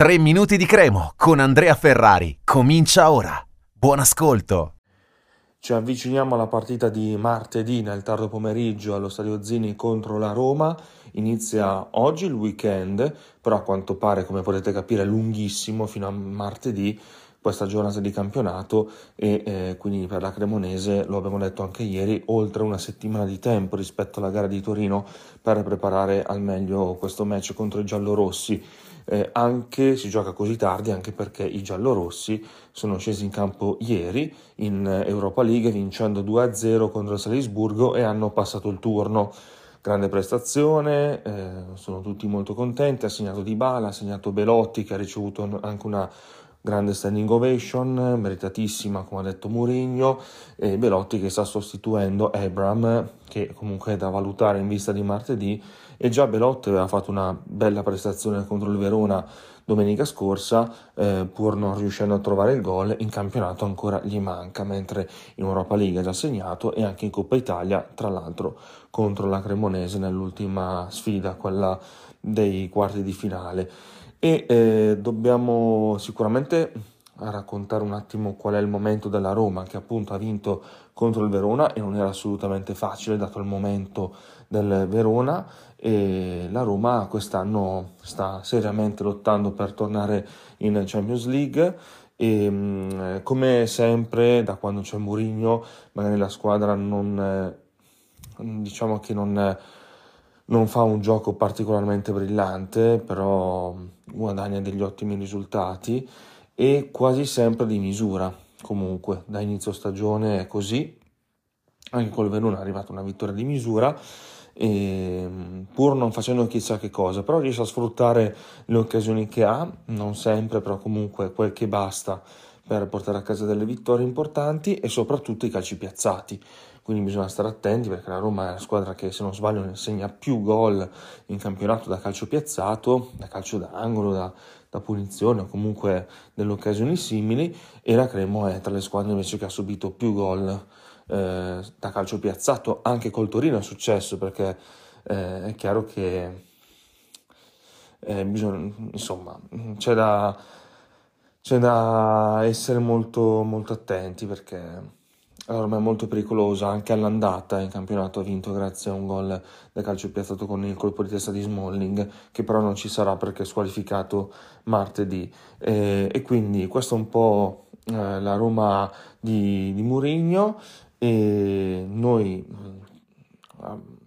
3 minuti di cremo con Andrea Ferrari. Comincia ora. Buon ascolto. Ci avviciniamo alla partita di martedì nel tardo pomeriggio allo Stadio Zini contro la Roma. Inizia oggi il weekend, però a quanto pare, come potete capire, è lunghissimo fino a martedì questa giornata di campionato e eh, quindi per la Cremonese, lo abbiamo detto anche ieri, oltre una settimana di tempo rispetto alla gara di Torino per preparare al meglio questo match contro i giallorossi. Eh, anche si gioca così tardi anche perché i giallorossi sono scesi in campo ieri in Europa League vincendo 2-0 contro il Salisburgo e hanno passato il turno. Grande prestazione, eh, sono tutti molto contenti, ha segnato Di Bala, ha segnato Belotti che ha ricevuto anche una grande standing ovation, meritatissima come ha detto Mourinho, e Belotti che sta sostituendo Abram che comunque è da valutare in vista di martedì e già Belotti aveva fatto una bella prestazione contro il Verona domenica scorsa eh, pur non riuscendo a trovare il gol in campionato ancora gli manca mentre in Europa League ha già segnato e anche in Coppa Italia tra l'altro contro la Cremonese nell'ultima sfida quella dei quarti di finale e eh, dobbiamo sicuramente raccontare un attimo qual è il momento della Roma che appunto ha vinto contro il Verona e non era assolutamente facile dato il momento del Verona. E la Roma quest'anno sta seriamente lottando per tornare in Champions League. E mm, come sempre da quando c'è Mourinho magari la squadra non diciamo che non non fa un gioco particolarmente brillante, però guadagna degli ottimi risultati e quasi sempre di misura. Comunque, da inizio stagione è così. Anche col Verona è arrivata una vittoria di misura, e, pur non facendo chissà che cosa, però riesce a sfruttare le occasioni che ha, non sempre, però comunque quel che basta per portare a casa delle vittorie importanti e soprattutto i calci piazzati. Quindi bisogna stare attenti perché la Roma è una squadra che se non sbaglio ne segna più gol in campionato da calcio piazzato, da calcio d'angolo, da, da punizione o comunque delle occasioni simili. E la Cremo è tra le squadre invece che ha subito più gol eh, da calcio piazzato, anche col Torino è successo perché eh, è chiaro che eh, bisogna, insomma c'è da, c'è da essere molto, molto attenti perché è molto pericolosa anche all'andata. In campionato ha vinto grazie a un gol da calcio piazzato con il colpo di testa di Smalling che però non ci sarà perché è squalificato martedì. E, e quindi questo è un po' eh, la Roma di, di Murigno e noi eh,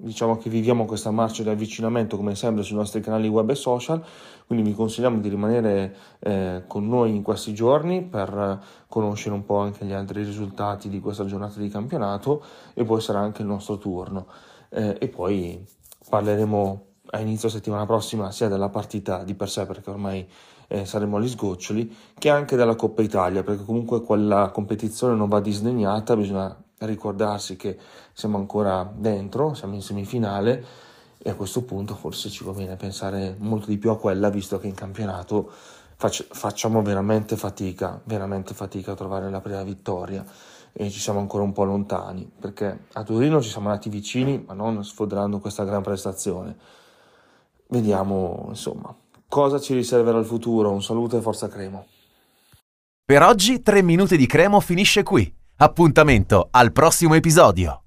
diciamo che viviamo questa marcia di avvicinamento come sempre sui nostri canali web e social, quindi vi consigliamo di rimanere eh, con noi in questi giorni per conoscere un po' anche gli altri risultati di questa giornata di campionato e poi sarà anche il nostro turno. Eh, e poi parleremo a inizio settimana prossima sia della partita di per sé perché ormai eh, saremo agli sgoccioli che anche della Coppa Italia perché comunque quella competizione non va disdegnata bisogna ricordarsi che siamo ancora dentro, siamo in semifinale e a questo punto forse ci conviene pensare molto di più a quella visto che in campionato fac- facciamo veramente fatica, veramente fatica a trovare la prima vittoria e ci siamo ancora un po' lontani perché a Torino ci siamo andati vicini ma non sfoderando questa gran prestazione. Vediamo insomma cosa ci riserverà il futuro. Un saluto e forza Cremo. Per oggi 3 minuti di Cremo finisce qui. Appuntamento al prossimo episodio.